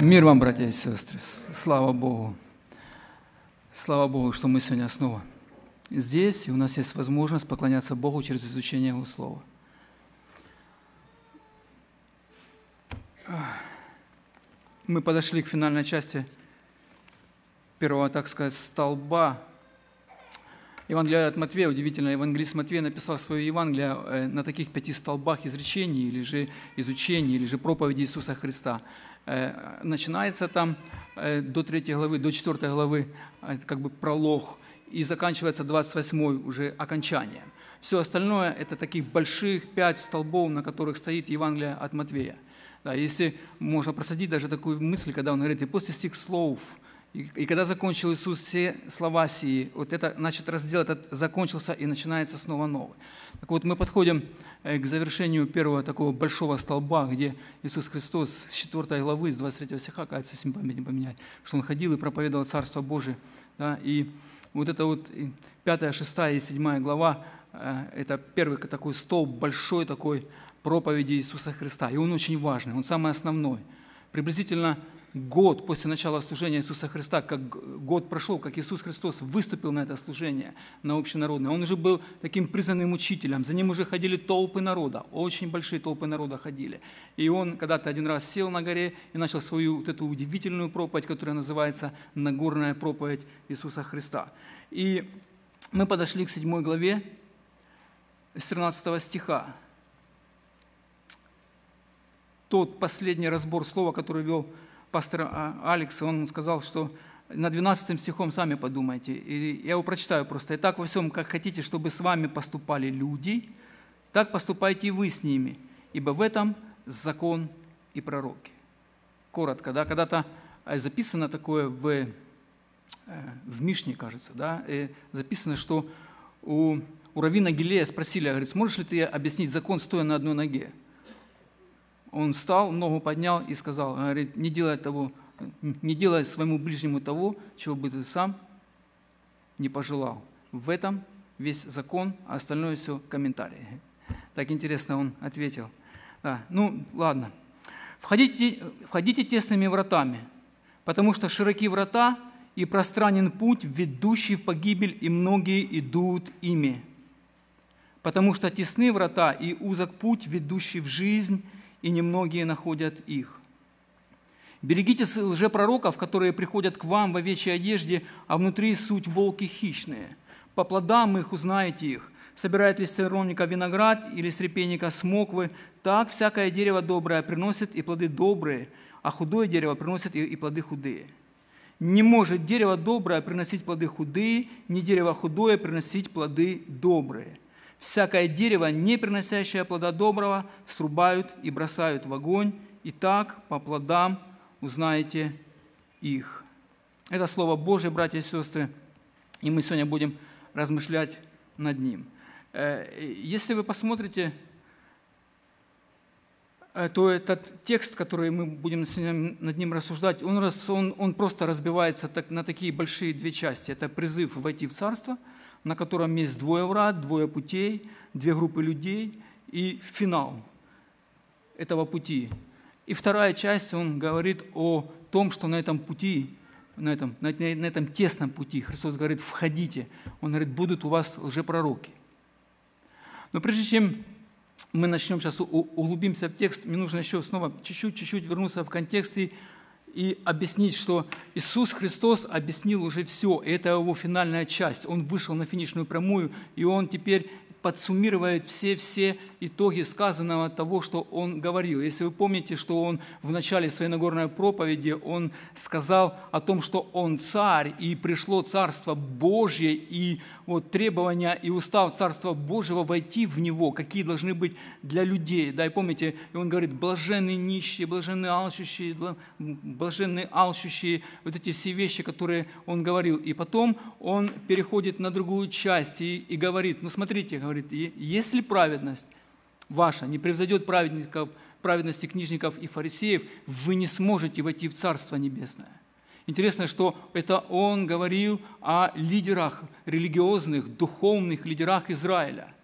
Мир вам, братья и сестры. Слава Богу. Слава Богу, что мы сегодня снова здесь, и у нас есть возможность поклоняться Богу через изучение Его Слова. Мы подошли к финальной части первого, так сказать, столба Евангелие от Матвея, удивительно, евангелист Матвей написал свое Евангелие э, на таких пяти столбах изречений, или же изучений, или же проповеди Иисуса Христа. Э, начинается там э, до третьей главы, до четвертой главы, как бы пролог, и заканчивается 28 уже окончание. Все остальное – это таких больших пять столбов, на которых стоит Евангелие от Матвея. Да, если можно просадить даже такую мысль, когда он говорит, и после сих слов – и, и когда закончил Иисус все слова сии, вот это, значит, раздел этот закончился и начинается снова новый. Так вот, мы подходим э, к завершению первого такого большого столба, где Иисус Христос с 4 главы, с 23 стиха, кажется, если память не поменять, что Он ходил и проповедовал Царство Божие. Да, и вот это вот 5, 6 и 7 глава, э, это первый такой столб, большой такой проповеди Иисуса Христа. И он очень важный, он самый основной. Приблизительно год после начала служения Иисуса Христа, как год прошел, как Иисус Христос выступил на это служение, на общенародное, он уже был таким признанным учителем, за ним уже ходили толпы народа, очень большие толпы народа ходили. И он когда-то один раз сел на горе и начал свою вот эту удивительную проповедь, которая называется «Нагорная проповедь Иисуса Христа». И мы подошли к седьмой главе с 13 стиха. Тот последний разбор слова, который вел пастор а, Алекс, он сказал, что на 12 стихом сами подумайте. И я его прочитаю просто. «Итак, во всем, как хотите, чтобы с вами поступали люди, так поступайте и вы с ними, ибо в этом закон и пророки». Коротко, да, когда-то э, записано такое в, э, в Мишне, кажется, да, записано, что у, у Равина Гилея спросили, говорит, сможешь ли ты объяснить закон, стоя на одной ноге? Он встал, ногу поднял и сказал, говорит, не делай того, не делай своему ближнему того, чего бы ты сам не пожелал. В этом весь закон, а остальное все комментарии. Так интересно он ответил. Да, ну, ладно. Входите, входите тесными вратами, потому что широки врата и пространен путь, ведущий в погибель, и многие идут ими. Потому что тесны врата и узок путь, ведущий в жизнь, и немногие находят их. Берегитесь лжепророков, которые приходят к вам в овечьей одежде, а внутри суть волки хищные. По плодам их узнаете их. Собирает ли с виноград или с смоквы, так всякое дерево доброе приносит и плоды добрые, а худое дерево приносит и плоды худые. Не может дерево доброе приносить плоды худые, ни дерево худое приносить плоды добрые. Всякое дерево, не приносящее плода доброго, срубают и бросают в огонь, и так по плодам узнаете их. Это Слово Божие, братья и сестры, и мы сегодня будем размышлять над ним. Э, если вы посмотрите, э, то этот текст, который мы будем над ним рассуждать, он, он, он просто разбивается на такие большие две части. Это призыв войти в Царство – на котором есть двое врат, двое путей, две группы людей и финал этого пути. И вторая часть, он говорит о том, что на этом пути, на этом, на, на этом тесном пути, Христос говорит, входите. Он говорит, будут у вас лжепророки. Но прежде чем мы начнем сейчас углубимся в текст, мне нужно еще снова чуть-чуть, чуть-чуть вернуться в контекст и и объяснить, что Иисус Христос объяснил уже все, это его финальная часть. Он вышел на финишную прямую, и он теперь подсуммирует все-все итоги сказанного того, что он говорил. Если вы помните, что он в начале своей Нагорной проповеди, он сказал о том, что он царь, и пришло Царство Божье, и вот требования и устав Царства Божьего войти в него, какие должны быть для людей. Да, и помните, он говорит, блаженные нищие, блаженные алчущие, блаженные алчущие, вот эти все вещи, которые он говорил. И потом он переходит на другую часть и, и говорит, ну смотрите, говорит, если праведность ваша не превзойдет праведников, праведности книжников и фарисеев, вы не сможете войти в Царство Небесное. Интересно, что это он говорил о лидерах религиозных, духовных лидерах Израиля.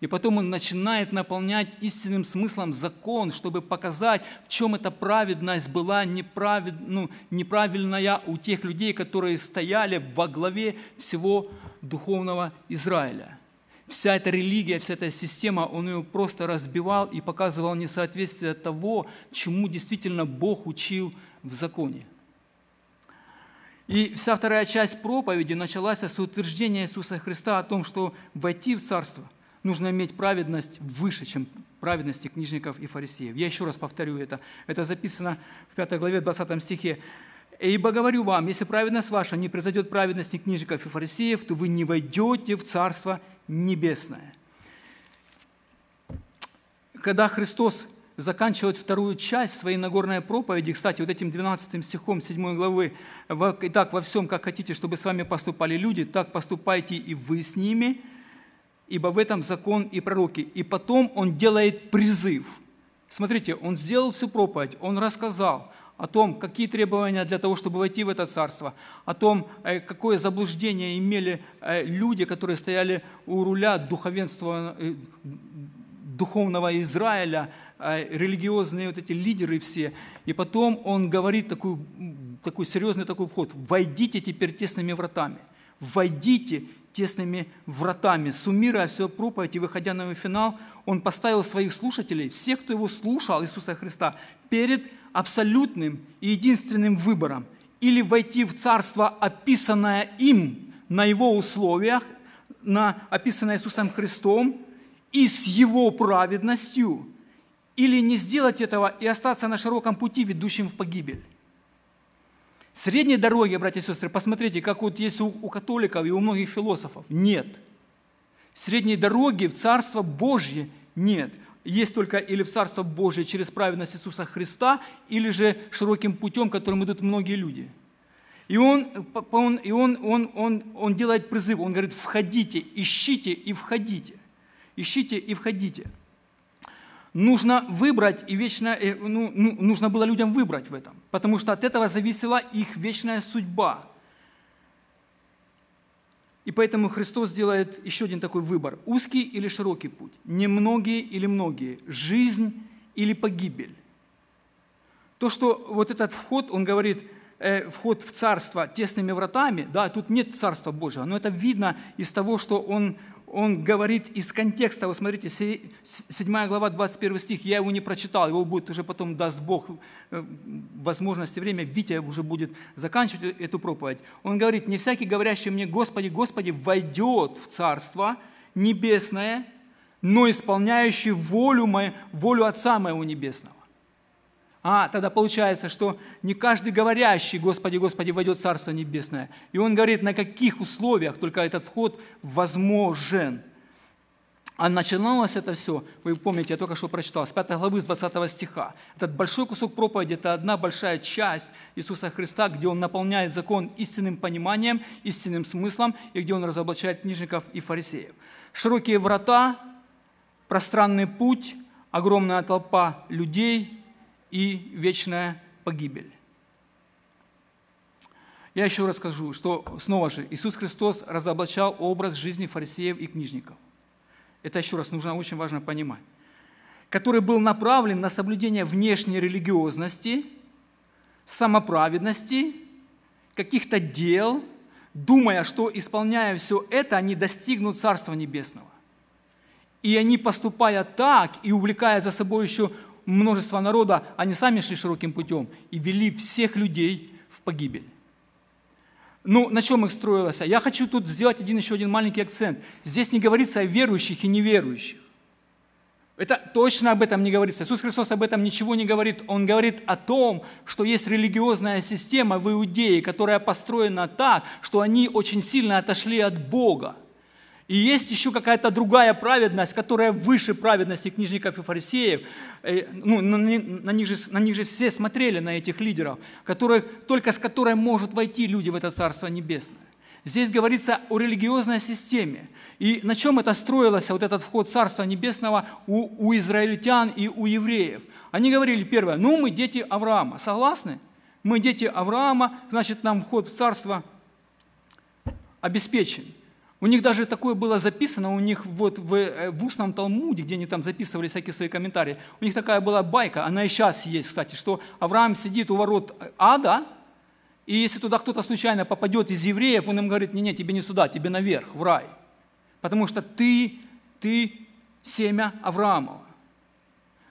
И потом он начинает наполнять истинным смыслом закон, чтобы показать, в чем эта праведность была неправед, ну, неправильная у тех людей, которые стояли во главе всего духовного Израиля. Вся эта религия, вся эта система, он ее просто разбивал и показывал несоответствие того, чему действительно Бог учил в законе. И вся вторая часть проповеди началась с утверждения Иисуса Христа о том, что войти в Царство – нужно иметь праведность выше, чем праведности книжников и фарисеев. Я еще раз повторю это. Это записано в 5 главе 20 стихе. «Ибо говорю вам, если праведность ваша не произойдет праведности книжников и фарисеев, то вы не войдете в Царство Небесное». Когда Христос заканчивает вторую часть своей Нагорной проповеди, кстати, вот этим 12 стихом 7 главы, «Итак, во всем, как хотите, чтобы с вами поступали люди, так поступайте и вы с ними», ибо в этом закон и пророки. И потом он делает призыв. Смотрите, он сделал всю проповедь, он рассказал о том, какие требования для того, чтобы войти в это царство, о том, э, какое заблуждение имели э, люди, которые стояли у руля духовенства, э, духовного Израиля, религиозные вот эти лидеры все. И потом он говорит такой, такой серьезный такой вход. «Войдите теперь тесными вратами, войдите тесными вратами. Суммируя всю проповедь и выходя на его финал, он поставил своих слушателей, всех, кто его слушал, Иисуса Христа, перед абсолютным и единственным выбором. Или войти в царство, описанное им на его условиях, на, описанное Иисусом Христом, и с его праведностью, или не сделать этого и остаться на широком пути, ведущем в погибель. Средней дороги, братья и сестры, посмотрите, как вот есть у, католиков и у многих философов. Нет. Средней дороги в Царство Божье нет. Есть только или в Царство Божье через праведность Иисуса Христа, или же широким путем, которым идут многие люди. И он, он, и он, он, он, он делает призыв, он говорит, входите, ищите и входите. Ищите и входите нужно выбрать, и вечно, э, ну, ну, нужно было людям выбрать в этом, потому что от этого зависела их вечная судьба. И поэтому Христос делает еще один такой выбор. Узкий или широкий путь, немногие или многие, жизнь или погибель. То, что вот этот вход, он говорит, э, вход в царство тесными вратами, да, тут нет царства Божьего, но это видно из того, что он он говорит из контекста, вы смотрите, 7 глава, 21 стих, я его не прочитал, его будет уже потом, даст Бог э, возможность и время, Витя уже будет заканчивать эту проповедь. Он говорит, не всякий, говорящий мне, Господи, Господи, войдет в Царство Небесное, но исполняющий волю, мою, волю Отца Моего Небесного. А, тогда получается, что не каждый говорящий «Господи, Господи» войдет в Царство Небесное. И он говорит, на каких условиях только этот вход возможен. А начиналось это все, вы помните, я только что прочитал, с 5 главы, с 20 стиха. Этот большой кусок проповеди – это одна большая часть Иисуса Христа, где Он наполняет закон истинным пониманием, истинным смыслом, и где Он разоблачает книжников и фарисеев. Широкие врата, пространный путь, огромная толпа людей – и вечная погибель. Я еще раз скажу, что снова же Иисус Христос разоблачал образ жизни фарисеев и книжников. Это еще раз нужно очень важно понимать. Который был направлен на соблюдение внешней религиозности, самоправедности, каких-то дел, думая, что исполняя все это, они достигнут Царства Небесного. И они, поступая так и увлекая за собой еще множество народа, они сами шли широким путем и вели всех людей в погибель. Ну, на чем их строилось? Я хочу тут сделать один еще один маленький акцент. Здесь не говорится о верующих и неверующих. Это точно об этом не говорится. Иисус Христос об этом ничего не говорит. Он говорит о том, что есть религиозная система в Иудее, которая построена так, что они очень сильно отошли от Бога. И есть еще какая-то другая праведность, которая выше праведности книжников и фарисеев. Э, ну, на, на, них же, на них же все смотрели, на этих лидеров, которые, только с которой может войти люди в это Царство Небесное. Здесь говорится о религиозной системе. И на чем это строилось, вот этот вход Царства Небесного у, у израильтян и у евреев? Они говорили, первое, ну мы дети Авраама. Согласны? Мы дети Авраама, значит нам вход в Царство обеспечен. У них даже такое было записано, у них вот в, э, в устном Талмуде, где они там записывали всякие свои комментарии, у них такая была байка, она и сейчас есть, кстати, что Авраам сидит у ворот ада, и если туда кто-то случайно попадет из евреев, он им говорит, не-не, тебе не сюда, тебе наверх, в рай. Потому что ты, ты семя Авраамова.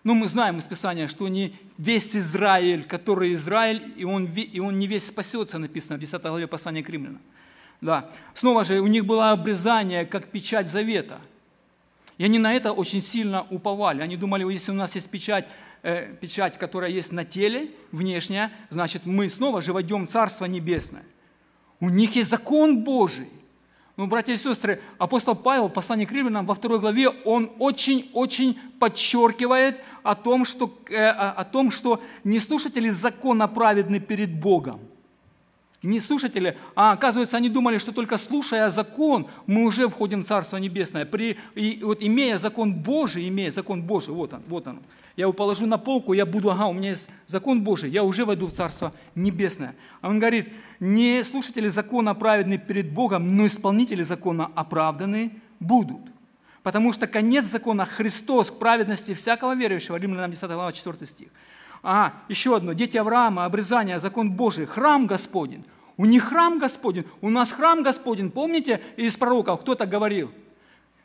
Ну, мы знаем из Писания, что не весь Израиль, который Израиль, и он, и он не весь спасется, написано в 10 главе послания к римлянам. Да. Снова же, у них было обрезание, как печать завета. И они на это очень сильно уповали. Они думали, если у нас есть печать, э, печать, которая есть на теле, внешняя, значит, мы снова же войдем в Царство Небесное. У них есть закон Божий. Ну, братья и сестры, апостол Павел в послании к римлянам во второй главе, он очень-очень подчеркивает о том, что, э, о том, что не слушатели закона праведны перед Богом. Не слушатели, а оказывается, они думали, что только слушая закон, мы уже входим в Царство Небесное. При, и, вот имея закон Божий, имея закон Божий, вот он, вот он. Я его положу на полку, я буду, ага, у меня есть закон Божий, я уже войду в Царство Небесное. А он говорит, не слушатели закона праведны перед Богом, но исполнители закона оправданы будут. Потому что конец закона Христос к праведности всякого верующего, Римлянам 10 глава 4 стих. Ага, еще одно. Дети Авраама, обрезание, закон Божий, храм Господень. У них храм Господень, у нас храм Господень. Помните, из пророков кто-то говорил?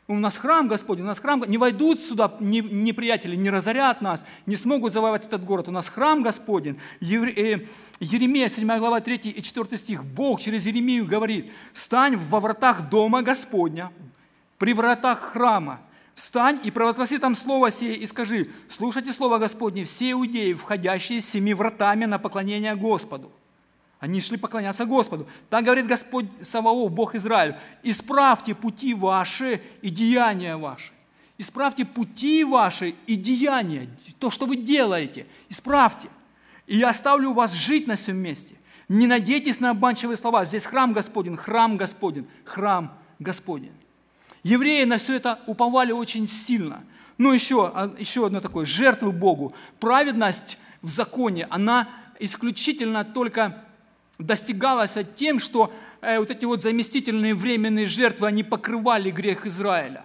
У нас храм Господень, у нас храм, не войдут сюда неприятели, не разорят нас, не смогут завоевать этот город. У нас храм Господень. Э, Еремия, 7 глава, 3 и 4 стих. Бог через Еремию говорит, стань во вратах дома Господня, при вратах храма, Встань и провозгласи там слово сие и скажи, слушайте слово Господне, все иудеи, входящие семи вратами на поклонение Господу. Они шли поклоняться Господу. Так говорит Господь Саваоф, Бог Израиль, исправьте пути ваши и деяния ваши. Исправьте пути ваши и деяния, то, что вы делаете, исправьте. И я оставлю вас жить на всем месте. Не надейтесь на обманчивые слова. Здесь храм Господень, храм Господень, храм Господень. Евреи на все это уповали очень сильно. Ну, еще, а, еще одно такое, жертвы Богу. Праведность в законе, она исключительно только достигалась тем, что э, вот эти вот заместительные временные жертвы, они покрывали грех Израиля.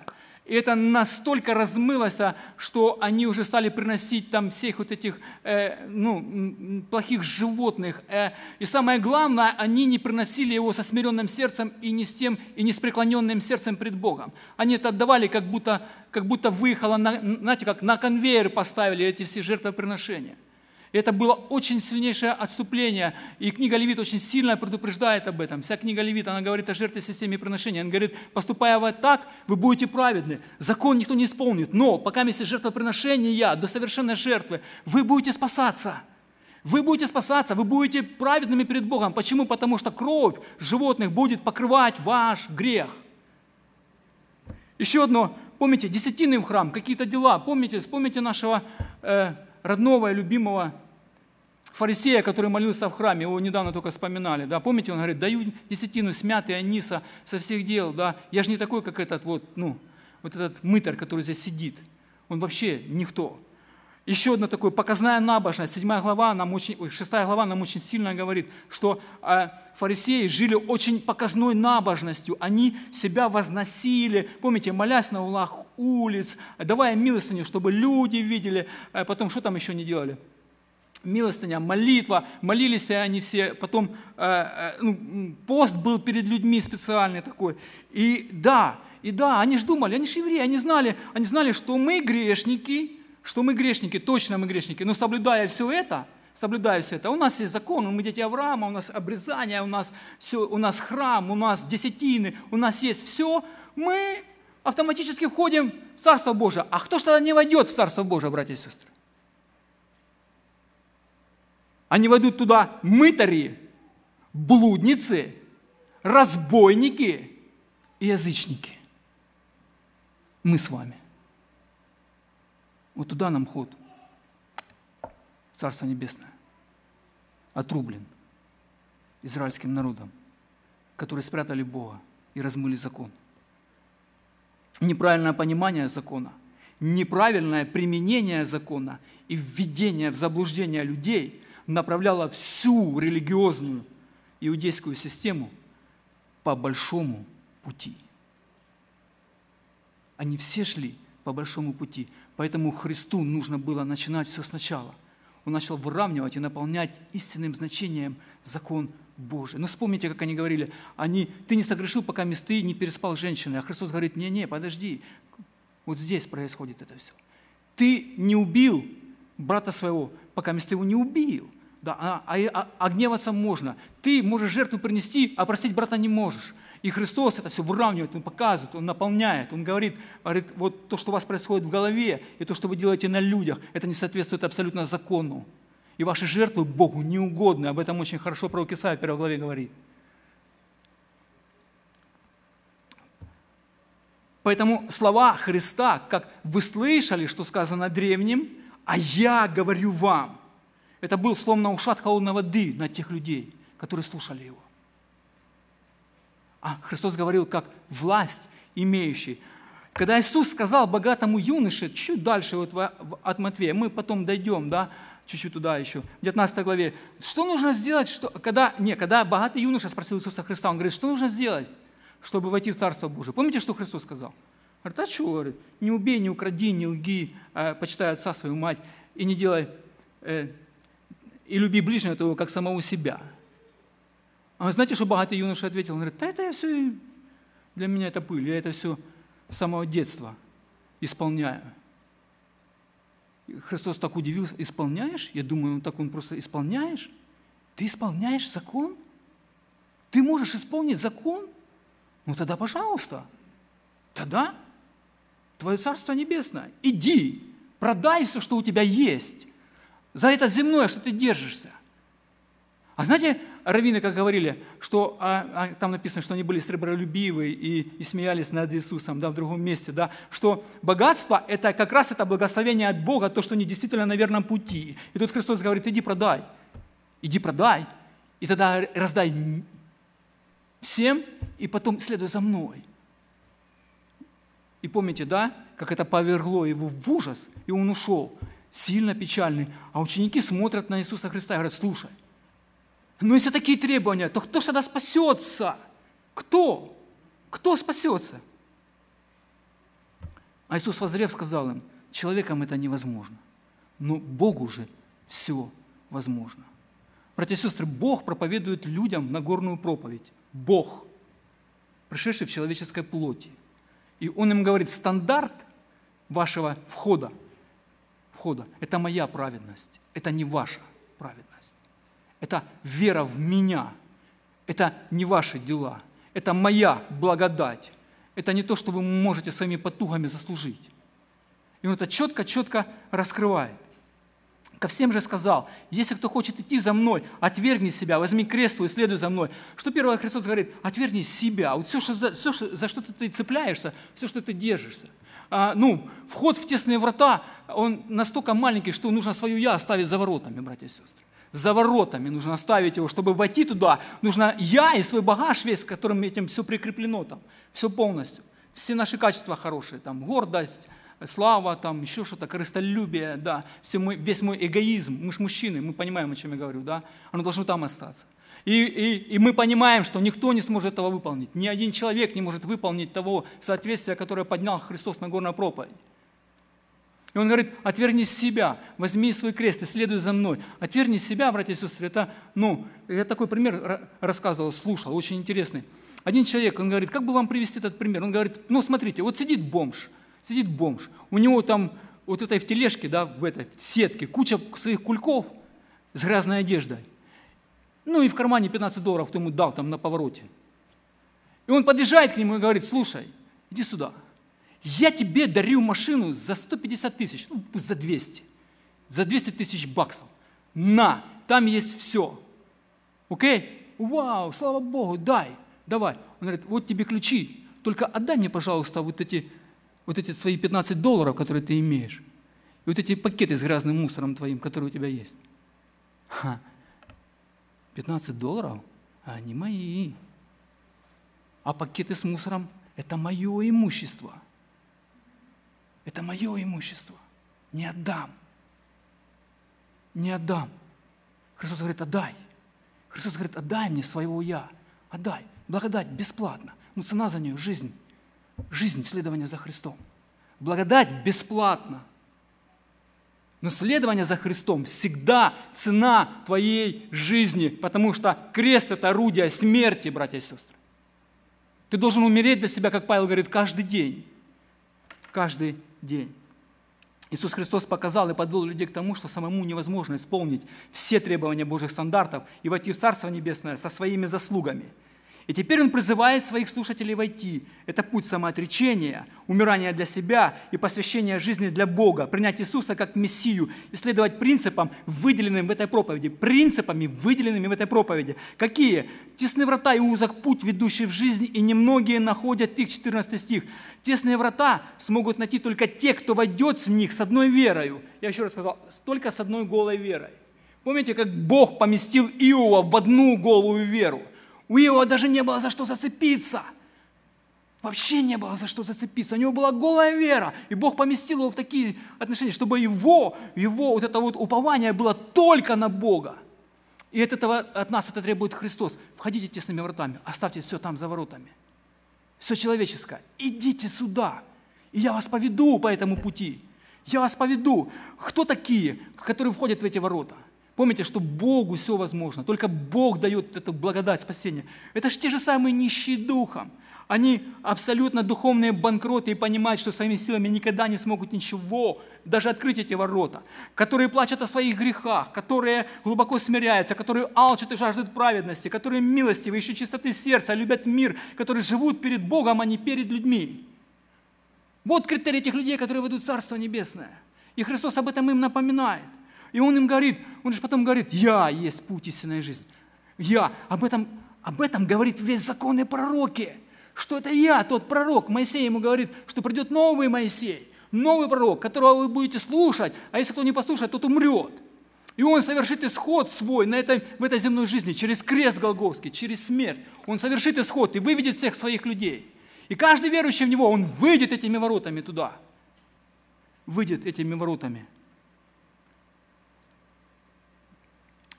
И это настолько размылось, что они уже стали приносить там всех вот этих э, ну, плохих животных. Э, и самое главное, они не приносили его со смиренным сердцем и не с тем, и не с преклоненным сердцем пред Богом. Они это отдавали, как будто, как будто выехало, на, знаете, как на конвейер поставили эти все жертвоприношения. Это было очень сильнейшее отступление. И книга Левит очень сильно предупреждает об этом. Вся книга Левит, она говорит о жертве системе приношения. Она говорит, поступая вот так, вы будете праведны. Закон никто не исполнит. Но пока есть жертвоприношения до совершенной жертвы, вы будете спасаться. Вы будете спасаться, вы будете праведными перед Богом. Почему? Потому что кровь животных будет покрывать ваш грех. Еще одно, помните, десятины в храм, какие-то дела. Помните, вспомните нашего э, родного и любимого фарисея, который молился в храме, его недавно только вспоминали, да, помните, он говорит, даю десятину смятый аниса со всех дел, да, я же не такой, как этот вот, ну, вот этот мытарь, который здесь сидит, он вообще никто. Еще одна такая показная набожность, седьмая глава, нам очень, шестая глава нам очень сильно говорит, что э, фарисеи жили очень показной набожностью, они себя возносили, помните, молясь на улах улиц, давая милостыню, чтобы люди видели, а потом что там еще не делали? Милостыня, молитва, молились они все, потом э, ну, пост был перед людьми специальный такой. И да, и да, они же думали, они же евреи, они знали, они знали, что мы грешники, что мы грешники, точно мы грешники, но соблюдая все это, соблюдая все это, у нас есть закон, мы дети Авраама, у нас обрезание, у нас, все, у нас храм, у нас десятины, у нас есть все, мы автоматически входим в Царство Божие. А кто же тогда не войдет в Царство Божие, братья и сестры? Они войдут туда мытари, блудницы, разбойники и язычники. Мы с вами. Вот туда нам ход. Царство Небесное. Отрублен израильским народом, которые спрятали Бога и размыли закон неправильное понимание закона, неправильное применение закона и введение в заблуждение людей направляло всю религиозную иудейскую систему по большому пути. Они все шли по большому пути. Поэтому Христу нужно было начинать все сначала. Он начал выравнивать и наполнять истинным значением закон Божий. Но вспомните, как они говорили, они, ты не согрешил, пока ты не переспал с женщиной. А Христос говорит, не-не, подожди, вот здесь происходит это все. Ты не убил брата своего, пока ты его не убил. Да, а, а, а, а гневаться можно. Ты можешь жертву принести, а простить брата не можешь. И Христос это все выравнивает, Он показывает, Он наполняет. Он говорит, говорит, вот то, что у вас происходит в голове, и то, что вы делаете на людях, это не соответствует абсолютно закону. И ваши жертвы Богу не угодны. Об этом очень хорошо пророк Исаия в первой главе говорит. Поэтому слова Христа, как вы слышали, что сказано древним, а я говорю вам. Это был словно ушат холодной воды на тех людей, которые слушали его. А Христос говорил, как власть имеющий. Когда Иисус сказал богатому юноше, чуть дальше вот от Матвея, мы потом дойдем, да, чуть-чуть туда еще, в 19 главе, что нужно сделать, что, когда, не, когда богатый юноша спросил Иисуса Христа, он говорит, что нужно сделать, чтобы войти в Царство Божие? Помните, что Христос сказал? Говорит, а что, говорит, не убей, не укради, не лги, э, почитай отца свою мать, и не делай, э, и люби ближнего твоего, как самого себя. А вы знаете, что богатый юноша ответил? Он говорит, да это я все, для меня это пыль, я это все с самого детства исполняю. И Христос так удивился, исполняешь? Я думаю, так он просто, исполняешь? Ты исполняешь закон? Ты можешь исполнить закон? Ну тогда, пожалуйста, тогда Твое Царство Небесное. Иди, продай все, что у тебя есть. За это земное, что ты держишься. А знаете, раввины как говорили, что а, а, там написано, что они были сребролюбивы и, и смеялись над Иисусом, да, в другом месте, да, что богатство – это как раз это благословение от Бога, то, что они действительно на верном пути. И тут Христос говорит, иди продай, иди продай, и тогда раздай всем, и потом следуй за мной. И помните, да, как это повергло его в ужас, и он ушел, сильно печальный. А ученики смотрят на Иисуса Христа и говорят, слушай, но если такие требования, то кто тогда спасется? Кто? Кто спасется? А Иисус возрев сказал им, человеком это невозможно, но Богу же все возможно. Братья и сестры, Бог проповедует людям Нагорную проповедь. Бог, пришедший в человеческой плоти. И Он им говорит, стандарт вашего входа, входа – это моя праведность, это не ваша праведность. Это вера в меня. Это не ваши дела. Это моя благодать. Это не то, что вы можете своими потугами заслужить. И он это четко-четко раскрывает. Ко всем же сказал, если кто хочет идти за мной, отвергни себя, возьми крест свой, следуй за мной. Что первое Христос говорит? Отвергни себя. Вот все, что, все что, за что ты цепляешься, все, что ты держишься. А, ну, вход в тесные врата, он настолько маленький, что нужно свое «я» оставить за воротами, братья и сестры за воротами, нужно оставить его, чтобы войти туда, нужно я и свой багаж весь, которым этим все прикреплено там, все полностью. Все наши качества хорошие, там, гордость, слава, там, еще что-то, корыстолюбие, да, все мой, весь мой эгоизм, мы же мужчины, мы понимаем, о чем я говорю, да, оно должно там остаться. И, и, и мы понимаем, что никто не сможет этого выполнить, ни один человек не может выполнить того соответствия, которое поднял Христос на горную проповедь. И он говорит, отверни себя, возьми свой крест и следуй за мной. Отверни себя, братья и сестры, это, ну, я такой пример рассказывал, слушал, очень интересный. Один человек, он говорит, как бы вам привести этот пример? Он говорит, ну, смотрите, вот сидит бомж, сидит бомж, у него там вот этой в тележке, да, в этой сетке куча своих кульков с грязной одеждой. Ну и в кармане 15 долларов кто ему дал там на повороте. И он подъезжает к нему и говорит, слушай, иди сюда – я тебе дарю машину за 150 тысяч, ну, за 200, за 200 тысяч баксов. На, там есть все. Окей? Вау, слава Богу, дай, давай. Он говорит, вот тебе ключи, только отдай мне, пожалуйста, вот эти, вот эти свои 15 долларов, которые ты имеешь. И вот эти пакеты с грязным мусором твоим, которые у тебя есть. Ха. 15 долларов? А они мои. А пакеты с мусором – это мое имущество – это мое имущество. Не отдам. Не отдам. Христос говорит, отдай. Христос говорит, отдай мне своего я. Отдай. Благодать бесплатно. Но цена за нее – жизнь. Жизнь следования за Христом. Благодать бесплатна. Но следование за Христом всегда цена твоей жизни, потому что крест – это орудие смерти, братья и сестры. Ты должен умереть для себя, как Павел говорит, каждый день. Каждый день. Иисус Христос показал и подвел людей к тому, что самому невозможно исполнить все требования Божьих стандартов и войти в Царство Небесное со своими заслугами – и теперь он призывает своих слушателей войти. Это путь самоотречения, умирания для себя и посвящения жизни для Бога, принять Иисуса как Мессию и следовать принципам, выделенным в этой проповеди. Принципами, выделенными в этой проповеди. Какие? Тесные врата и узок путь, ведущий в жизнь, и немногие находят их, 14 стих. Тесные врата смогут найти только те, кто войдет в них с одной верою. Я еще раз сказал, только с одной голой верой. Помните, как Бог поместил Иова в одну голую веру? У Иова даже не было за что зацепиться. Вообще не было за что зацепиться. У него была голая вера. И Бог поместил его в такие отношения, чтобы его, его вот это вот упование было только на Бога. И от, этого, от нас это требует Христос. Входите тесными вратами, оставьте все там за воротами. Все человеческое. Идите сюда, и я вас поведу по этому пути. Я вас поведу. Кто такие, которые входят в эти ворота? Помните, что Богу все возможно. Только Бог дает эту благодать спасения. Это же те же самые нищие духом. Они абсолютно духовные банкроты и понимают, что своими силами никогда не смогут ничего, даже открыть эти ворота. Которые плачут о своих грехах, которые глубоко смиряются, которые алчат и жаждут праведности, которые милостивы, ищут чистоты сердца, любят мир, которые живут перед Богом, а не перед людьми. Вот критерий этих людей, которые ведут Царство Небесное. И Христос об этом им напоминает. И он им говорит, он же потом говорит, я есть путь истинной жизни. Я. Об этом, об этом говорит весь закон и пророки. Что это я, тот пророк. Моисей ему говорит, что придет новый Моисей, новый пророк, которого вы будете слушать, а если кто не послушает, тот умрет. И он совершит исход свой на этой, в этой земной жизни через крест Голговский, через смерть. Он совершит исход и выведет всех своих людей. И каждый верующий в Него, он выйдет этими воротами туда. Выйдет этими воротами.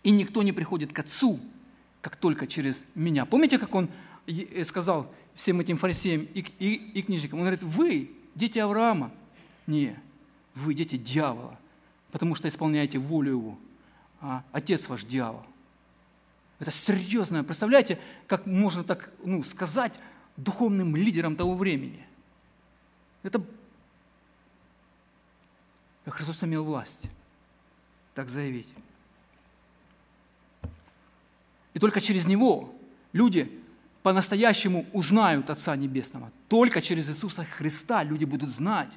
И никто не приходит к Отцу, как только через меня. Помните, как он э, сказал всем этим фарисеям и, и, и книжникам? Он говорит, вы дети Авраама. Не, вы дети дьявола, потому что исполняете волю его. А отец ваш дьявол. Это серьезно. Представляете, как можно так ну, сказать духовным лидерам того времени? Это Христос имел власть так заявить. И только через Него люди по-настоящему узнают Отца Небесного. Только через Иисуса Христа люди будут знать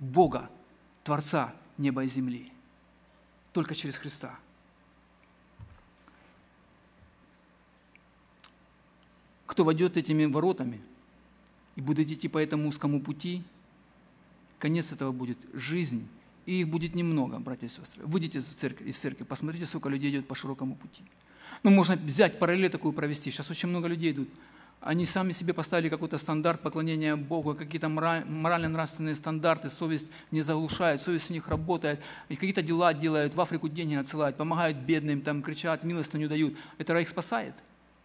Бога, Творца неба и земли. Только через Христа. Кто войдет этими воротами и будет идти по этому узкому пути, конец этого будет жизнь, и их будет немного, братья и сестры. Выйдите из церкви, из церкви посмотрите, сколько людей идет по широкому пути – ну, можно взять параллель такую провести. Сейчас очень много людей идут. Они сами себе поставили какой-то стандарт поклонения Богу, какие-то морально-нравственные стандарты, совесть не заглушает, совесть у них работает, и какие-то дела делают, в Африку деньги отсылают, помогают бедным, там кричат, милостыню дают. Это их спасает?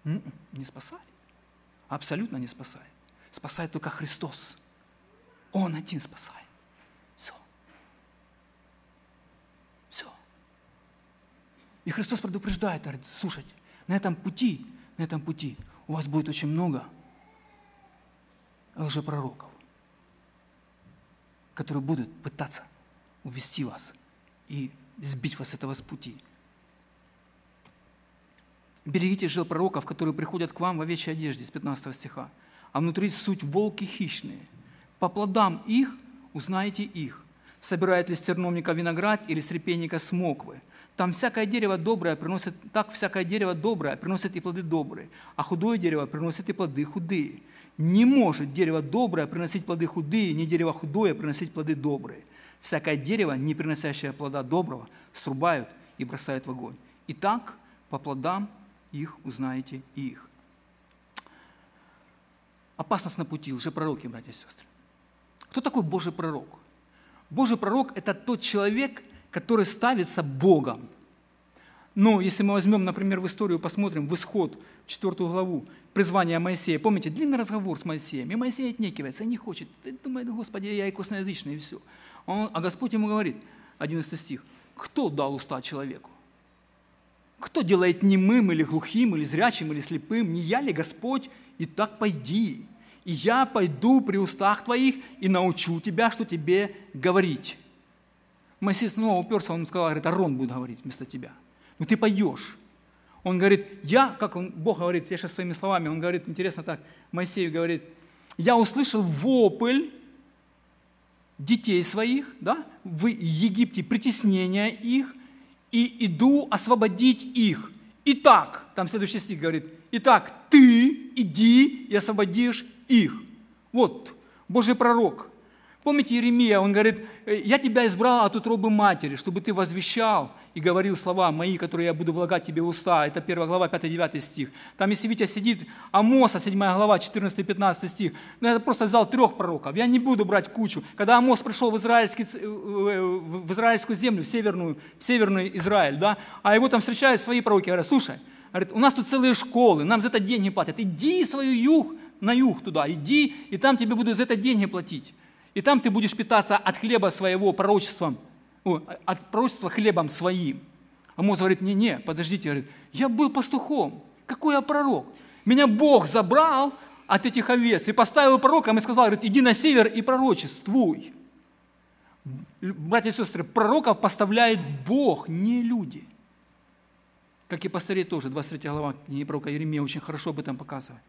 М-м, не спасает. Абсолютно не спасает. Спасает только Христос. Он один спасает. И Христос предупреждает, говорит, слушайте, на этом пути, на этом пути у вас будет очень много лжепророков, которые будут пытаться увести вас и сбить вас с этого с пути. Берегите жил пророков, которые приходят к вам в овечьей одежде, с 15 стиха, а внутри суть волки хищные. По плодам их узнаете их. Собирает ли стерновника виноград или с смоквы – там всякое дерево доброе приносит, так всякое дерево доброе приносит и плоды добрые, а худое дерево приносит и плоды худые. Не может дерево доброе приносить плоды худые, не дерево худое приносить плоды добрые. Всякое дерево, не приносящее плода доброго, срубают и бросают в огонь. Итак, по плодам их узнаете и их. Опасность на пути, лжепророки, братья и сестры. Кто такой Божий пророк? Божий пророк – это тот человек, который ставится Богом Но если мы возьмем, например, в историю, посмотрим в исход, четвертую главу, призвание Моисея. Помните, длинный разговор с Моисеем. И Моисей отнекивается, не хочет. Думает, Господи, я и косноязычный, и все. Он, а Господь ему говорит, 11 стих, кто дал уста человеку? Кто делает немым или глухим, или зрячим, или слепым? Не я ли Господь? И так пойди. И я пойду при устах твоих и научу тебя, что тебе говорить. Моисей снова уперся, он сказал, говорит, Арон будет говорить вместо тебя. Но ты пойдешь. Он говорит, я, как он, Бог говорит, я сейчас своими словами, он говорит, интересно так, Моисею говорит, я услышал вопль детей своих, да, в Египте, притеснение их, и иду освободить их. Итак, там следующий стих говорит, итак, ты иди и освободишь их. Вот, Божий пророк. Помните Иеремия, он говорит, «Э, я тебя избрал от утробы матери, чтобы ты возвещал и говорил слова мои, которые я буду влагать тебе в уста. Это 1 глава, 5-9 стих. Там, если Витя сидит, Амоса, 7 глава, 14-15 стих. Ну, я просто взял трех пророков. Я не буду брать кучу. Когда Амос пришел в, израильский, э, в израильскую землю, в северную, в северный Израиль, да, а его там встречают свои пророки, говорят, слушай, говорит, у нас тут целые школы, нам за это деньги платят. Иди свою юг, на юг туда, иди, и там тебе будут за это деньги платить. И там ты будешь питаться от хлеба своего пророчеством, от пророчества хлебом своим. Амос говорит, не-не, подождите, говорит, я был пастухом, какой я пророк? Меня Бог забрал от этих овец и поставил пророком и сказал, говорит, иди на север и пророчествуй. Братья и сестры, пророков поставляет Бог, не люди. Как и пастырей тоже, 23 глава книги пророка Еремия очень хорошо об этом показывает.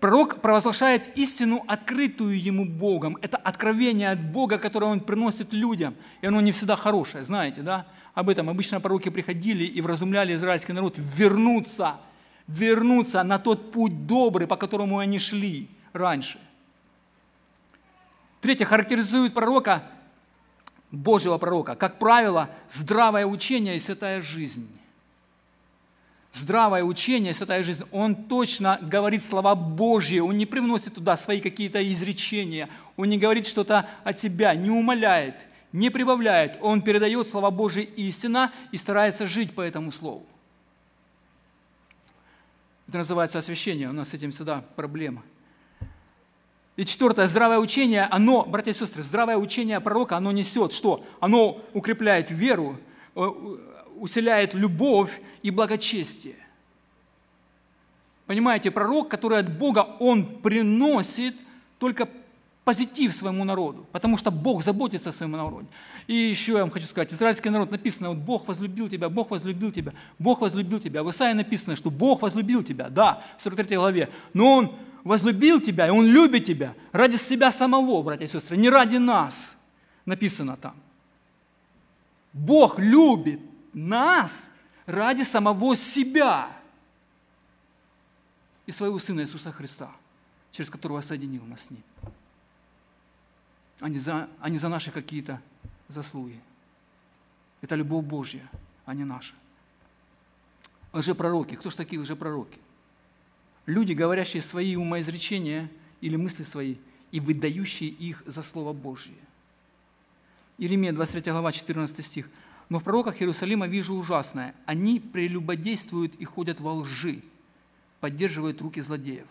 Пророк провозглашает истину, открытую ему Богом. Это откровение от Бога, которое он приносит людям. И оно не всегда хорошее, знаете, да? Об этом обычно пророки приходили и вразумляли израильский народ вернуться, вернуться на тот путь добрый, по которому они шли раньше. Третье, характеризует пророка, Божьего пророка, как правило, здравое учение и святая жизнь здравое учение, святая жизнь, он точно говорит слова Божьи, он не привносит туда свои какие-то изречения, он не говорит что-то от себя, не умоляет, не прибавляет, он передает слова Божьи истина и старается жить по этому слову. Это называется освящение, у нас с этим всегда проблема. И четвертое, здравое учение, оно, братья и сестры, здравое учение пророка, оно несет что? Оно укрепляет веру, э, усиляет любовь и благочестие. Понимаете, пророк, который от Бога, он приносит только позитив своему народу, потому что Бог заботится о своем народе. И еще я вам хочу сказать, израильский народ написано, вот Бог возлюбил тебя, Бог возлюбил тебя, Бог возлюбил тебя. В Исаии написано, что Бог возлюбил тебя, да, в 43 главе, но Он возлюбил тебя, и Он любит тебя ради себя самого, братья и сестры, не ради нас, написано там. Бог любит нас ради самого себя и своего Сына Иисуса Христа, через которого соединил нас с Ним, а не за, а не за наши какие-то заслуги. Это любовь Божья, а не наша. Лжепророки. Кто же такие лжепророки? Люди, говорящие свои умоизречения или мысли свои и выдающие их за Слово Божье. Иеремия 23 глава, 14 стих. Но в пророках Иерусалима вижу ужасное. Они прелюбодействуют и ходят во лжи, поддерживают руки злодеев,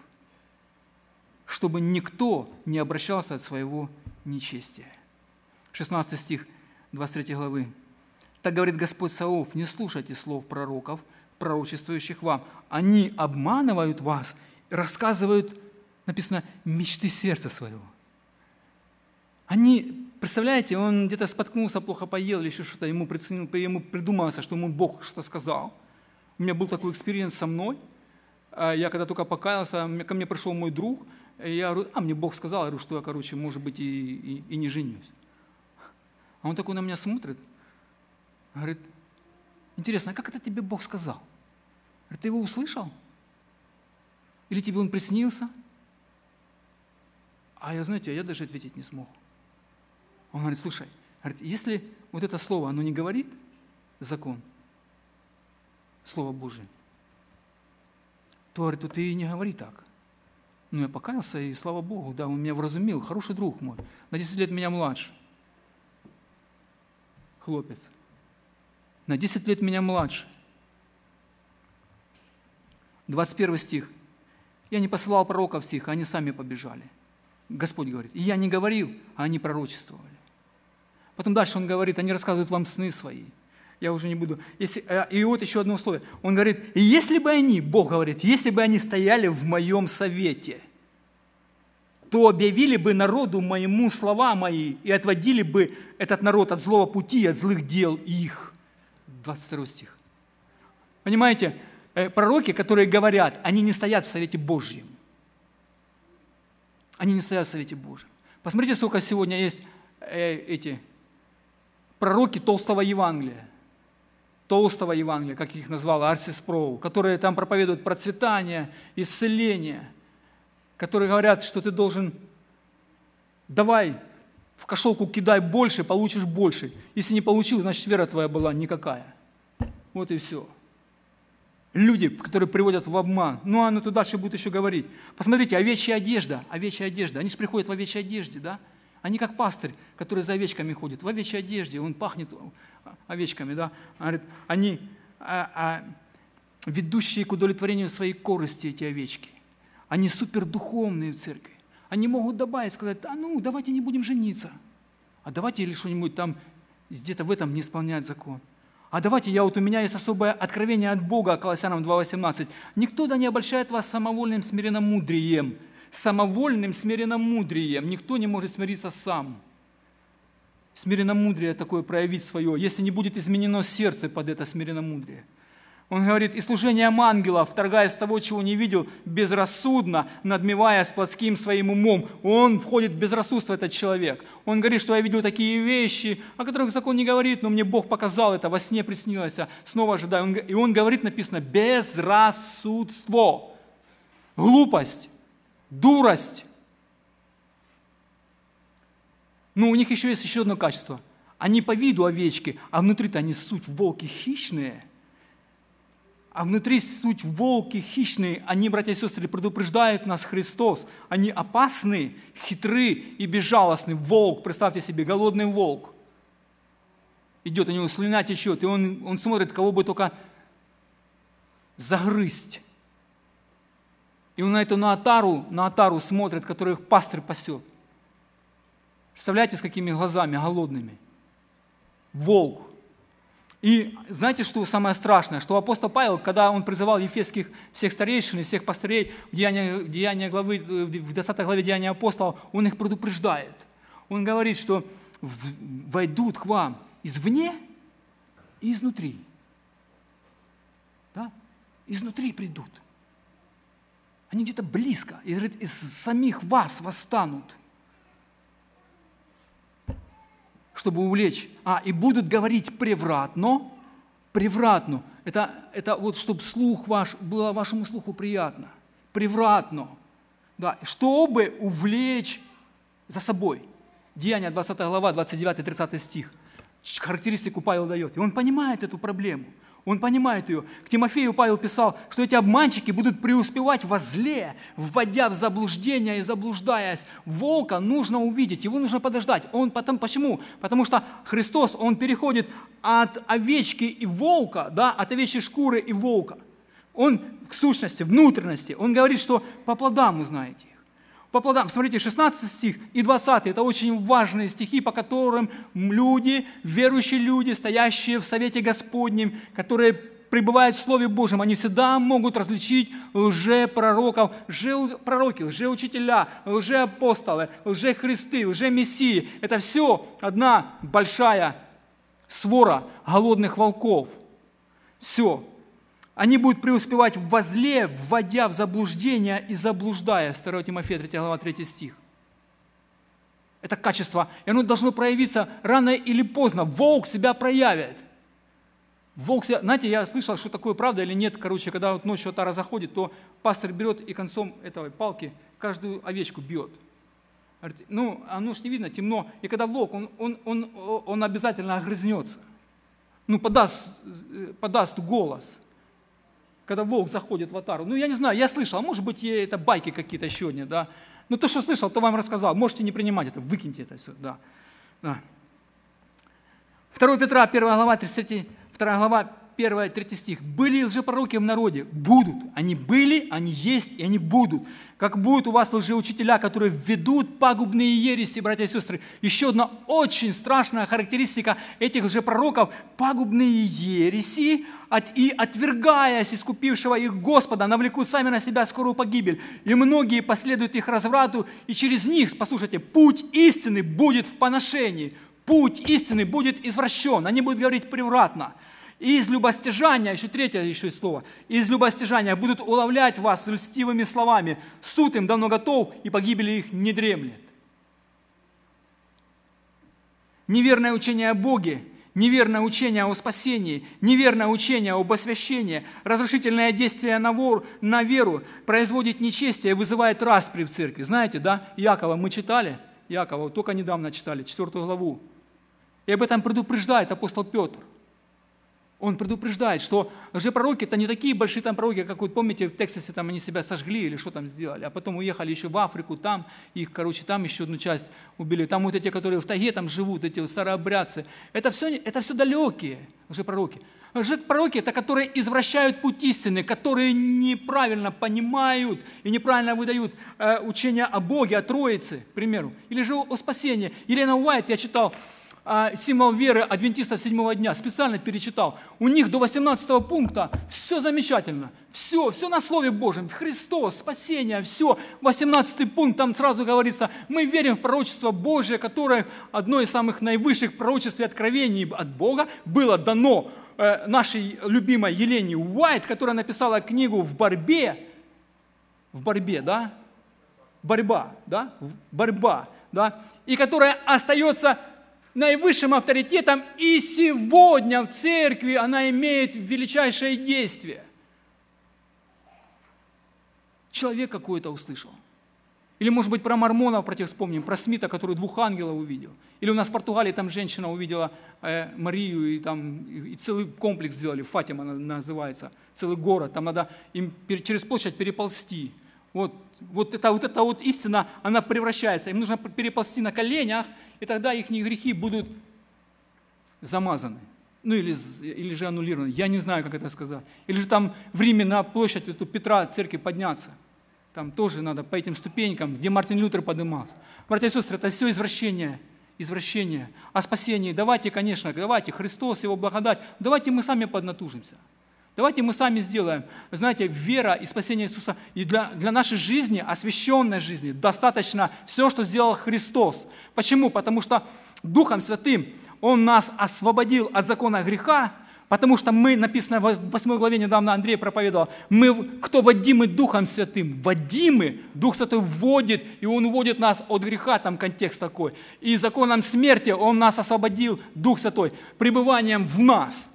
чтобы никто не обращался от своего нечестия. 16 стих 23 главы. Так говорит Господь Саов, не слушайте слов пророков, пророчествующих вам. Они обманывают вас, рассказывают, написано, мечты сердца своего. Они Представляете, он где-то споткнулся, плохо поел или еще что-то, ему, ему придумалось, что ему Бог что-то сказал. У меня был такой experience со мной. А я когда только покаялся, ко мне пришел мой друг, я говорю, а мне Бог сказал, я говорю, что я, короче, может быть, и, и, и не женюсь. А он такой на меня смотрит, говорит, интересно, а как это тебе Бог сказал? Говорит, ты его услышал? Или тебе он приснился? А я, знаете, я даже ответить не смог. Он говорит, слушай, говорит, если вот это слово, оно не говорит закон, Слово Божие, то, говорит, то ты не говори так. Ну, я покаялся, и слава Богу, да, он меня вразумил, хороший друг мой, на 10 лет меня младше. Хлопец. На 10 лет меня младше. 21 стих. Я не посылал пророков всех, а они сами побежали. Господь говорит, и я не говорил, а они пророчествовали. Потом дальше он говорит, они рассказывают вам сны свои. Я уже не буду. Если, э, и вот еще одно условие. Он говорит, если бы они, Бог говорит, если бы они стояли в моем совете, то объявили бы народу моему слова мои и отводили бы этот народ от злого пути, от злых дел их. 22 стих. Понимаете, э, пророки, которые говорят, они не стоят в Совете Божьем. Они не стоят в Совете Божьем. Посмотрите, сколько сегодня есть э, эти пророки толстого Евангелия. Толстого Евангелия, как их назвал Арсис Проу, которые там проповедуют процветание, исцеление, которые говорят, что ты должен, давай в кошелку кидай больше, получишь больше. Если не получил, значит вера твоя была никакая. Вот и все люди, которые приводят в обман. Ну, а ну то дальше будет еще говорить. Посмотрите, овечья одежда, овечья одежда. Они же приходят в овечьей одежде, да? Они как пастырь, который за овечками ходит, в овечьей одежде, он пахнет овечками, да? Говорит, они а, а, ведущие к удовлетворению своей корости, эти овечки. Они супердуховные в церкви. Они могут добавить, сказать, а ну, давайте не будем жениться. А давайте или что-нибудь там где-то в этом не исполнять закон. А давайте я вот у меня есть особое откровение от Бога, Колоссянам 2.18. Никто да не обольщает вас самовольным смиренномудрием. Самовольным смиренномудрием. Никто не может смириться сам. Смиренномудрие такое проявить свое, если не будет изменено сердце под это смиренномудрие – он говорит, и служением ангела, вторгаясь того, чего не видел, безрассудно, надмевая с плотским своим умом. Он входит в безрассудство, этот человек. Он говорит, что я видел такие вещи, о которых закон не говорит, но мне Бог показал это, во сне приснилось, а снова ожидаю. И он говорит, написано, безрассудство, глупость, дурость. Но у них еще есть еще одно качество. Они по виду овечки, а внутри-то они суть волки хищные – а внутри суть волки хищные. Они, братья и сестры, предупреждают нас Христос. Они опасны, хитры и безжалостны. Волк, представьте себе, голодный волк. Идет, у него слюна течет, и он, он смотрит, кого бы только загрызть. И он на эту на отару, на отару смотрит, которую пастырь пасет. Представляете, с какими глазами голодными? Волк. И знаете, что самое страшное? Что апостол Павел, когда он призывал ефесских всех старейшин и всех пастырей в Деяния, Деяния главы, в 20 главе Деяния апостола, он их предупреждает. Он говорит, что войдут к вам извне и изнутри. Да? Изнутри придут. Они где-то близко, и говорит, из самих вас восстанут – чтобы увлечь. А, и будут говорить превратно, превратно. Это, это вот, чтобы слух ваш, было вашему слуху приятно. Превратно. Да, чтобы увлечь за собой. Деяние 20 глава, 29-30 стих. Характеристику Павел дает. И он понимает эту проблему – он понимает ее. К Тимофею Павел писал, что эти обманщики будут преуспевать во зле, вводя в заблуждение и заблуждаясь. Волка нужно увидеть, его нужно подождать. Он потом, почему? Потому что Христос, он переходит от овечки и волка, да, от овечьей шкуры и волка. Он к сущности, внутренности. Он говорит, что по плодам узнаете по плодам. Смотрите, 16 стих и 20 – это очень важные стихи, по которым люди, верующие люди, стоящие в Совете Господнем, которые пребывают в Слове Божьем, они всегда могут различить лжепророков, лжепророки, лжеучителя, лжеапостолы, лжехристы, лжемессии. Это все одна большая свора голодных волков. Все. Они будут преуспевать в возле, вводя в заблуждение и заблуждая. 2 Тимофея 3 глава 3 стих. Это качество, и оно должно проявиться рано или поздно. Волк себя проявит. Волк себя... Знаете, я слышал, что такое правда или нет. Короче, когда вот ночью отара заходит, то пастор берет и концом этой палки каждую овечку бьет. Говорит, ну, оно ж не видно, темно. И когда волк, он, он, он, он обязательно огрызнется. Ну, подаст, э, подаст голос – когда волк заходит в атару. Ну, я не знаю, я слышал, а может быть, это байки какие-то еще не, да. Ну, то, что слышал, то вам рассказал. Можете не принимать это, выкиньте это все, да. да. 2 Петра, 1 глава, 33, 2 глава, 1, 3 стих. Были лжепророки в народе? Будут. Они были, они есть и они будут. Как будут у вас лжеучителя, которые введут пагубные ереси, братья и сестры. Еще одна очень страшная характеристика этих лжепророков – пагубные ереси, и, отвергаясь искупившего их Господа, навлекут сами на себя скорую погибель. И многие последуют их разврату, и через них, послушайте, путь истины будет в поношении. Путь истины будет извращен. Они будут говорить превратно. И из любостяжания, еще третье еще слово, из любостяжания будут уловлять вас льстивыми словами. Суд им давно готов, и погибели их не дремлет. Неверное учение о Боге, неверное учение о спасении, неверное учение об освящении, разрушительное действие на, вор, на веру производит нечестие и вызывает распри в церкви. Знаете, да, Якова мы читали, Якова только недавно читали, четвертую главу. И об этом предупреждает апостол Петр – он предупреждает, что лжепророки это не такие большие там пророки, как вот помните в Тексасе там они себя сожгли или что там сделали, а потом уехали еще в Африку, там их, короче, там еще одну часть убили. Там вот эти, которые в тайге там живут, эти старообрядцы. Это все, это все далекие лжепророки. Лжепророки – это которые извращают путь истины, которые неправильно понимают и неправильно выдают э, учение о Боге, о Троице, к примеру. Или же о спасении. Елена Уайт, я читал, символ веры адвентистов седьмого дня, специально перечитал. У них до 18 пункта все замечательно, все, все на Слове Божьем, Христос, спасение, все. 18 пункт, там сразу говорится, мы верим в пророчество Божие, которое одно из самых наивысших пророчеств и откровений от Бога было дано э, нашей любимой Елене Уайт, которая написала книгу «В борьбе», в борьбе, да, борьба, да, борьба, да, и которая остается наивысшим авторитетом, и сегодня в церкви она имеет величайшее действие. Человек какой-то услышал. Или, может быть, про мормонов про тех вспомним, про Смита, который двух ангелов увидел. Или у нас в Португалии там женщина увидела э, Марию, и там и целый комплекс сделали, Фатима называется, целый город. Там надо им через площадь переползти. Вот, вот, это, вот эта вот истина, она превращается. Им нужно переползти на коленях, и тогда их грехи будут замазаны. Ну или, или же аннулированы. Я не знаю, как это сказать. Или же там в Риме на площадь эту Петра церкви подняться. Там тоже надо по этим ступенькам, где Мартин Лютер поднимался. Братья и сестры, это все извращение. Извращение. О спасении давайте, конечно, давайте Христос, Его благодать. Давайте мы сами поднатужимся. Давайте мы сами сделаем. Знаете, вера и спасение Иисуса и для, для нашей жизни, освященной жизни, достаточно все, что сделал Христос. Почему? Потому что Духом Святым Он нас освободил от закона греха, потому что мы, написано в 8 главе, недавно Андрей проповедовал, мы, кто водимы Духом Святым, водимы, Дух Святой вводит, и Он уводит нас от греха, там контекст такой. И законом смерти Он нас освободил, Дух Святой, пребыванием в нас –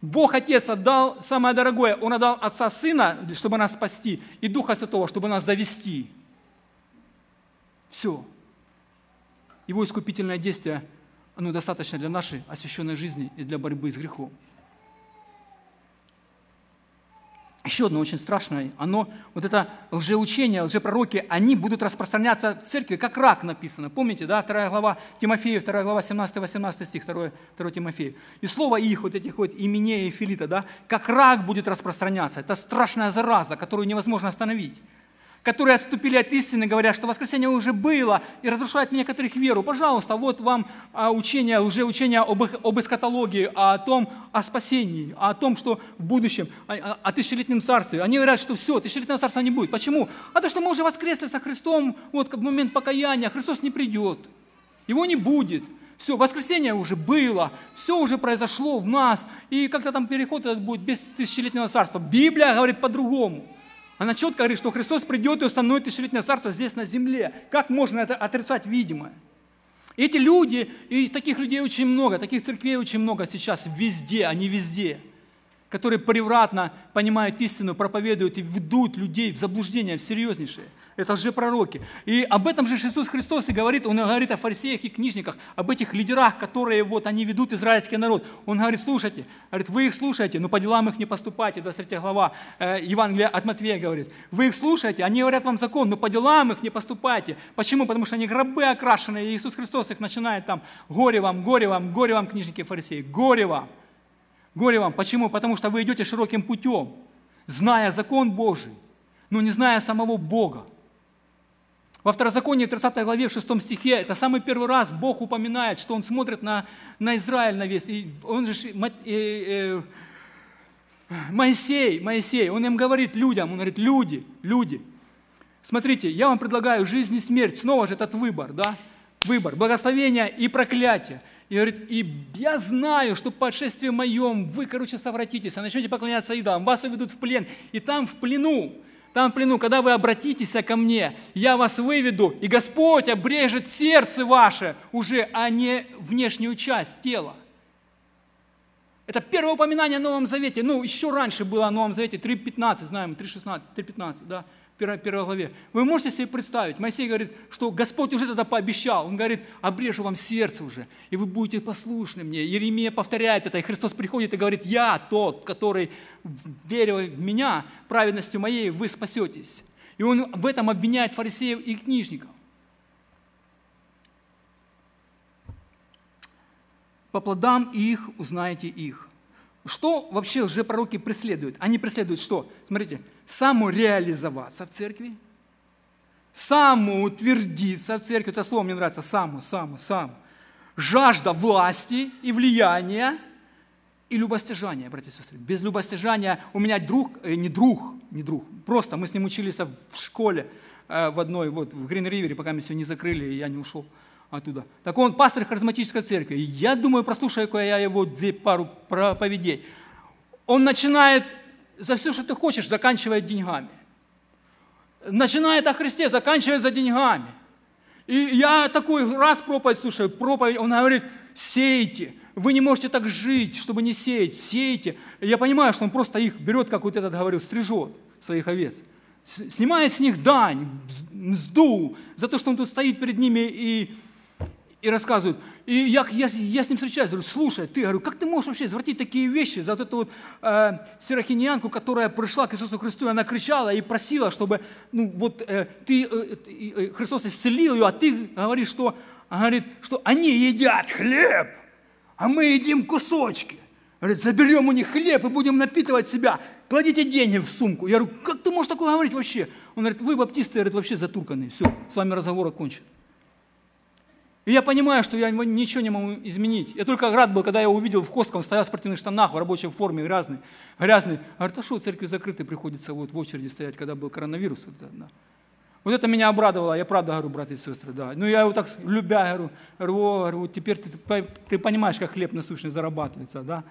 Бог Отец отдал самое дорогое. Он отдал Отца Сына, чтобы нас спасти, и Духа Святого, чтобы нас довести. Все. Его искупительное действие, оно достаточно для нашей освященной жизни и для борьбы с грехом. Еще одно очень страшное, оно, вот это лжеучение, лжепророки, они будут распространяться в церкви, как рак написано. Помните, да, вторая глава Тимофея, вторая глава 17-18 стих, 2, 2 Тимофея. И слово их, вот этих вот именей и филита, да, как рак будет распространяться. Это страшная зараза, которую невозможно остановить которые отступили от истины, говоря, что воскресенье уже было и разрушает в некоторых веру. Пожалуйста, вот вам а, учение, уже учение об, об эскатологии, о том, о спасении, о том, что в будущем, о, о тысячелетнем царстве. Они говорят, что все, тысячелетнего царства не будет. Почему? А то, что мы уже воскресли со Христом, вот в момент покаяния, Христос не придет. Его не будет. Все, воскресенье уже было, все уже произошло в нас, и как-то там переход этот будет без тысячелетнего царства. Библия говорит по-другому. Она четко говорит, что Христос придет и установит тысячелетнее царство здесь на земле. Как можно это отрицать видимое? Эти люди, и таких людей очень много, таких церквей очень много сейчас везде, они везде, которые превратно понимают истину, проповедуют и ведут людей в заблуждение, в серьезнейшее. Это же пророки. И об этом же Иисус Христос и говорит, Он говорит о фарисеях и книжниках, об этих лидерах, которые вот они ведут израильский народ. Он говорит, слушайте, говорит, вы их слушаете, но по делам их не поступайте, 23 глава э, Евангелия от Матвея говорит. Вы их слушаете, они говорят вам закон, но по делам их не поступайте. Почему? Потому что они гробы окрашенные, и Иисус Христос их начинает там, горе вам, горе вам, горе вам, книжники и фарисеи, горе вам. Горе вам. Почему? Потому что вы идете широким путем, зная закон Божий, но не зная самого Бога. Во второзаконии 30 главе в 6 стихе, это самый первый раз Бог упоминает, что Он смотрит на, на Израиль на весь. И он же, э, э, Моисей, Моисей, он им говорит людям, он говорит, люди, люди, смотрите, я вам предлагаю жизнь и смерть, снова же этот выбор, да, выбор, благословение и проклятие. И говорит, и я знаю, что по отшествии моем вы, короче, совратитесь, а начнете поклоняться идолам, вас уведут в плен, и там в плену, там в плену, когда вы обратитесь ко мне, я вас выведу, и Господь обрежет сердце ваше уже, а не внешнюю часть тела. Это первое упоминание о Новом Завете. Ну, еще раньше было о Новом Завете, 3.15, знаем, 3.16, 3.15, да, в первой главе. Вы можете себе представить, Моисей говорит, что Господь уже тогда пообещал. Он говорит, обрежу вам сердце уже, и вы будете послушны мне. Еремия повторяет это, и Христос приходит и говорит, я тот, который, веря в меня, праведностью моей, вы спасетесь. И он в этом обвиняет фарисеев и книжников. по плодам их узнаете их. Что вообще лжепророки преследуют? Они преследуют что? Смотрите, самореализоваться в церкви, самоутвердиться в церкви, это слово мне нравится, само, само, само. Жажда власти и влияния и любостяжание, братья и сестры. Без любостяжания у меня друг, э, не друг, не друг, просто мы с ним учились в школе э, в одной, вот в Грин-Ривере, пока мы все не закрыли, и я не ушел оттуда. Так он пастор харизматической церкви. Я думаю, прослушаю я его две пару проповедей. Он начинает за все, что ты хочешь, заканчивает деньгами. Начинает о Христе, заканчивает за деньгами. И я такой раз проповедь слушаю, проповедь, он говорит, сейте, вы не можете так жить, чтобы не сеять, сейте. Я понимаю, что он просто их берет, как вот этот говорил, стрижет своих овец. Снимает с них дань, мзду, за то, что он тут стоит перед ними и и рассказывают. И я, я, я с ним встречаюсь, говорю, слушай, ты, говорю, как ты можешь вообще извратить такие вещи за вот эту вот э, сирохинянку, которая пришла к Иисусу Христу, и она кричала и просила, чтобы, ну, вот э, ты, э, э, Христос исцелил ее, а ты говоришь, что, говорит, что они едят хлеб, а мы едим кусочки. Говорит, заберем у них хлеб и будем напитывать себя. Кладите деньги в сумку. Я говорю, как ты можешь такое говорить вообще? Он говорит, вы, баптисты, говорит, вообще затурканные. Все, с вами разговор окончен. И я понимаю, что я ничего не могу изменить. Я только рад был, когда я увидел в Костском, стоял в спортивных штанах, в рабочей форме, грязный. грязный. Говорит, а что, церкви закрыты, приходится вот в очереди стоять, когда был коронавирус. Вот, да. Вот это меня обрадовало, я правда говорю, братья и сестры, да. Ну я его так любя, говорю, о, говорю теперь ты, ты понимаешь, как хлеб насущный зарабатывается, да.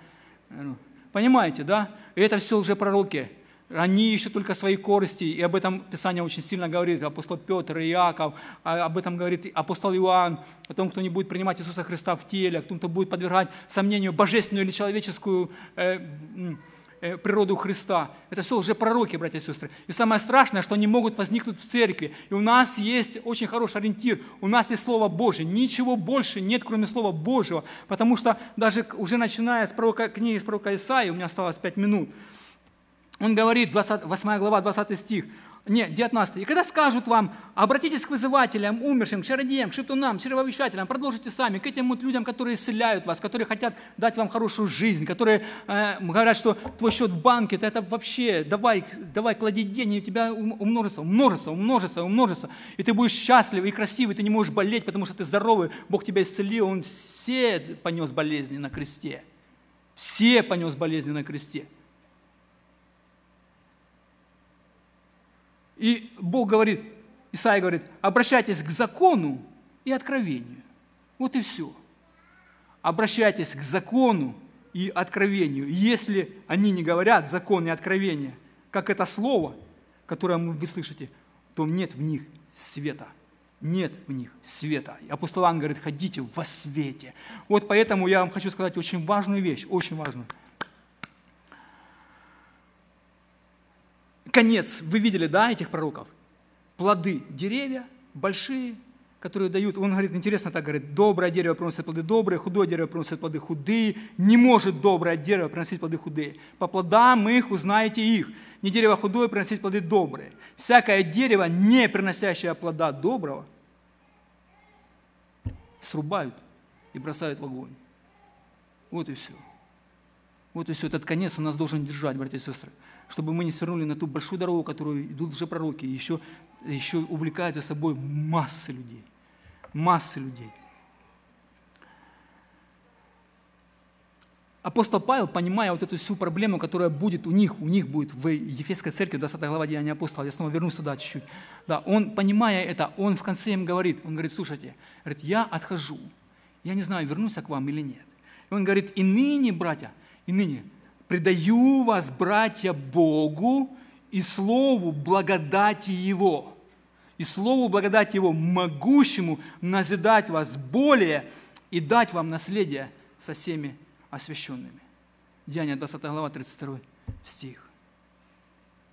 Понимаете, да? И это все уже пророки. Они ищут только свои корости, и об этом Писание очень сильно говорит. Апостол Петр Иаков, а об этом говорит апостол Иоанн, о том, кто не будет принимать Иисуса Христа в теле, о том, кто будет подвергать сомнению божественную или человеческую э, природу Христа. Это все уже пророки, братья и сестры. И самое страшное, что они могут возникнуть в церкви. И у нас есть очень хороший ориентир. У нас есть Слово Божье. Ничего больше нет, кроме Слова Божьего. Потому что даже уже начиная с пророка, книги с пророка Исаии, у меня осталось 5 минут, он говорит, 20, 8 глава, 20 стих, нет, 19. «И когда скажут вам, обратитесь к вызывателям, умершим, к чародеям, к шептунам, чревовещателям, продолжите сами, к этим вот людям, которые исцеляют вас, которые хотят дать вам хорошую жизнь, которые э, говорят, что твой счет в банке, это вообще, давай, давай клади деньги, у тебя умножится, умножится, умножится, умножится, и ты будешь счастлив и красивый, ты не можешь болеть, потому что ты здоровый, Бог тебя исцелил, Он все понес болезни на кресте. Все понес болезни на кресте. И Бог говорит, Исаия говорит, обращайтесь к закону и откровению. Вот и все. Обращайтесь к закону и откровению. Если они не говорят закон и откровение, как это слово, которое вы слышите, то нет в них света. Нет в них света. И апостол Иоанн говорит, ходите во свете. Вот поэтому я вам хочу сказать очень важную вещь, очень важную. Конец, вы видели, да, этих пророков? Плоды деревья большие, которые дают, он говорит, интересно так говорит, доброе дерево приносит плоды добрые, худое дерево приносит плоды худые, не может доброе дерево приносить плоды худые. По плодам их узнаете их. Не дерево худое приносить плоды добрые. Всякое дерево, не приносящее плода доброго, срубают и бросают в огонь. Вот и все. Вот и все, этот конец у нас должен держать, братья и сестры, чтобы мы не свернули на ту большую дорогу, которую идут уже пророки, и еще, еще увлекают за собой массы людей. Массы людей. Апостол Павел, понимая вот эту всю проблему, которая будет у них, у них будет в Ефесской церкви, 20 глава Деяния апостола, я снова вернусь сюда чуть-чуть. Да, он, понимая это, он в конце им говорит, он говорит, слушайте, говорит, я отхожу, я не знаю, вернусь я к вам или нет. И он говорит, и ныне, братья, и ныне предаю вас, братья, Богу и Слову благодати Его. И Слову благодати Его, могущему назидать вас более и дать вам наследие со всеми освященными. Деяние 20 глава, 32 стих.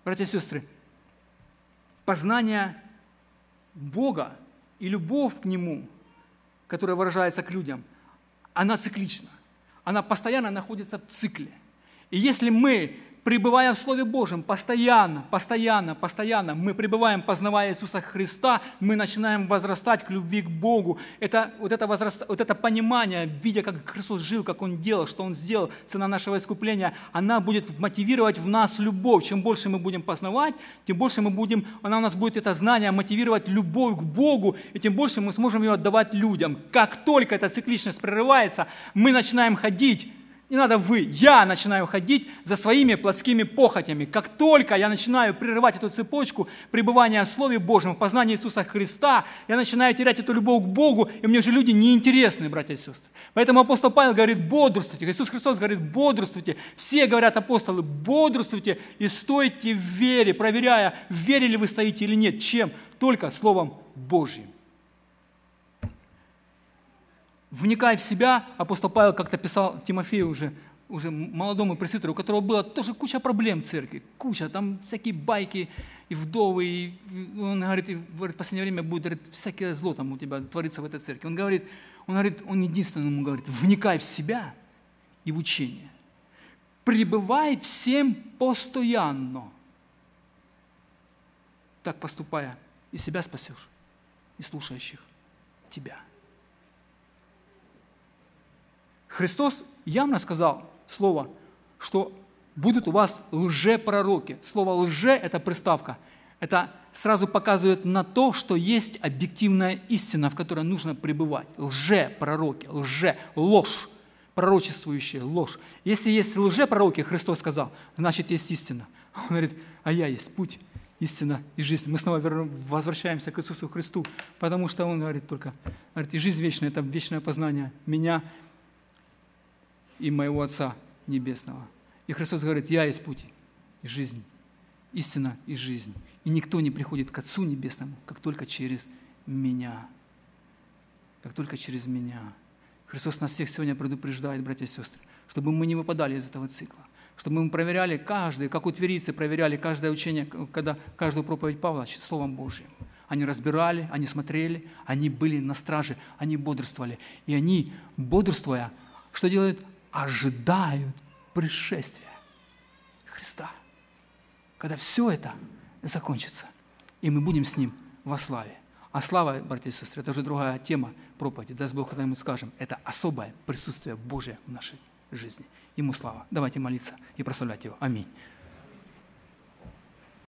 Братья и сестры, познание Бога и любовь к Нему, которая выражается к людям, она циклична. Она постоянно находится в цикле. И если мы пребывая в Слове Божьем, постоянно, постоянно, постоянно, мы пребываем, познавая Иисуса Христа, мы начинаем возрастать к любви к Богу. Это, вот, это возраст, вот это понимание, видя, как Христос жил, как Он делал, что Он сделал, цена нашего искупления, она будет мотивировать в нас любовь. Чем больше мы будем познавать, тем больше мы будем, она у нас будет это знание мотивировать любовь к Богу, и тем больше мы сможем ее отдавать людям. Как только эта цикличность прерывается, мы начинаем ходить не надо вы, я начинаю ходить за своими плотскими похотями. Как только я начинаю прерывать эту цепочку пребывания в Слове Божьем, в познании Иисуса Христа, я начинаю терять эту любовь к Богу, и мне уже люди неинтересны, братья и сестры. Поэтому апостол Павел говорит, бодрствуйте. Иисус Христос говорит, бодрствуйте. Все говорят апостолы, бодрствуйте и стойте в вере, проверяя, в вере ли вы стоите или нет. Чем? Только Словом Божьим вникая в себя, апостол Павел как-то писал Тимофею уже, уже молодому пресвитеру, у которого была тоже куча проблем в церкви, куча, там всякие байки и вдовы, и он говорит, и, говорит в последнее время будет говорит, всякое зло там у тебя творится в этой церкви. Он говорит, он говорит, он единственному говорит, вникай в себя и в учение. Пребывай всем постоянно. Так поступая, и себя спасешь, и слушающих тебя. Христос явно сказал слово, что будут у вас лжепророки. Слово «лже» – это приставка. Это сразу показывает на то, что есть объективная истина, в которой нужно пребывать. Лже-пророки, лже, ложь, пророчествующая ложь. Если есть лже-пророки, Христос сказал, значит есть истина. Он говорит, а я есть путь, истина и жизнь. Мы снова возвращаемся к Иисусу Христу, потому что Он говорит только, говорит, и жизнь вечная – это вечное познание меня и моего Отца Небесного. И Христос говорит, я есть путь и жизнь, истина и жизнь. И никто не приходит к Отцу Небесному, как только через меня. Как только через меня. Христос нас всех сегодня предупреждает, братья и сестры, чтобы мы не выпадали из этого цикла, чтобы мы проверяли каждый, как у тверицы проверяли каждое учение, когда каждую проповедь Павла Словом Божьим. Они разбирали, они смотрели, они были на страже, они бодрствовали. И они, бодрствуя, что делают? Ожидают пришествия Христа, когда все это закончится, и мы будем с Ним во славе. А слава, братья и сестры, это уже другая тема проповеди. Даст Бог, когда мы скажем, это особое присутствие Божие в нашей жизни. Ему слава. Давайте молиться и прославлять Его. Аминь.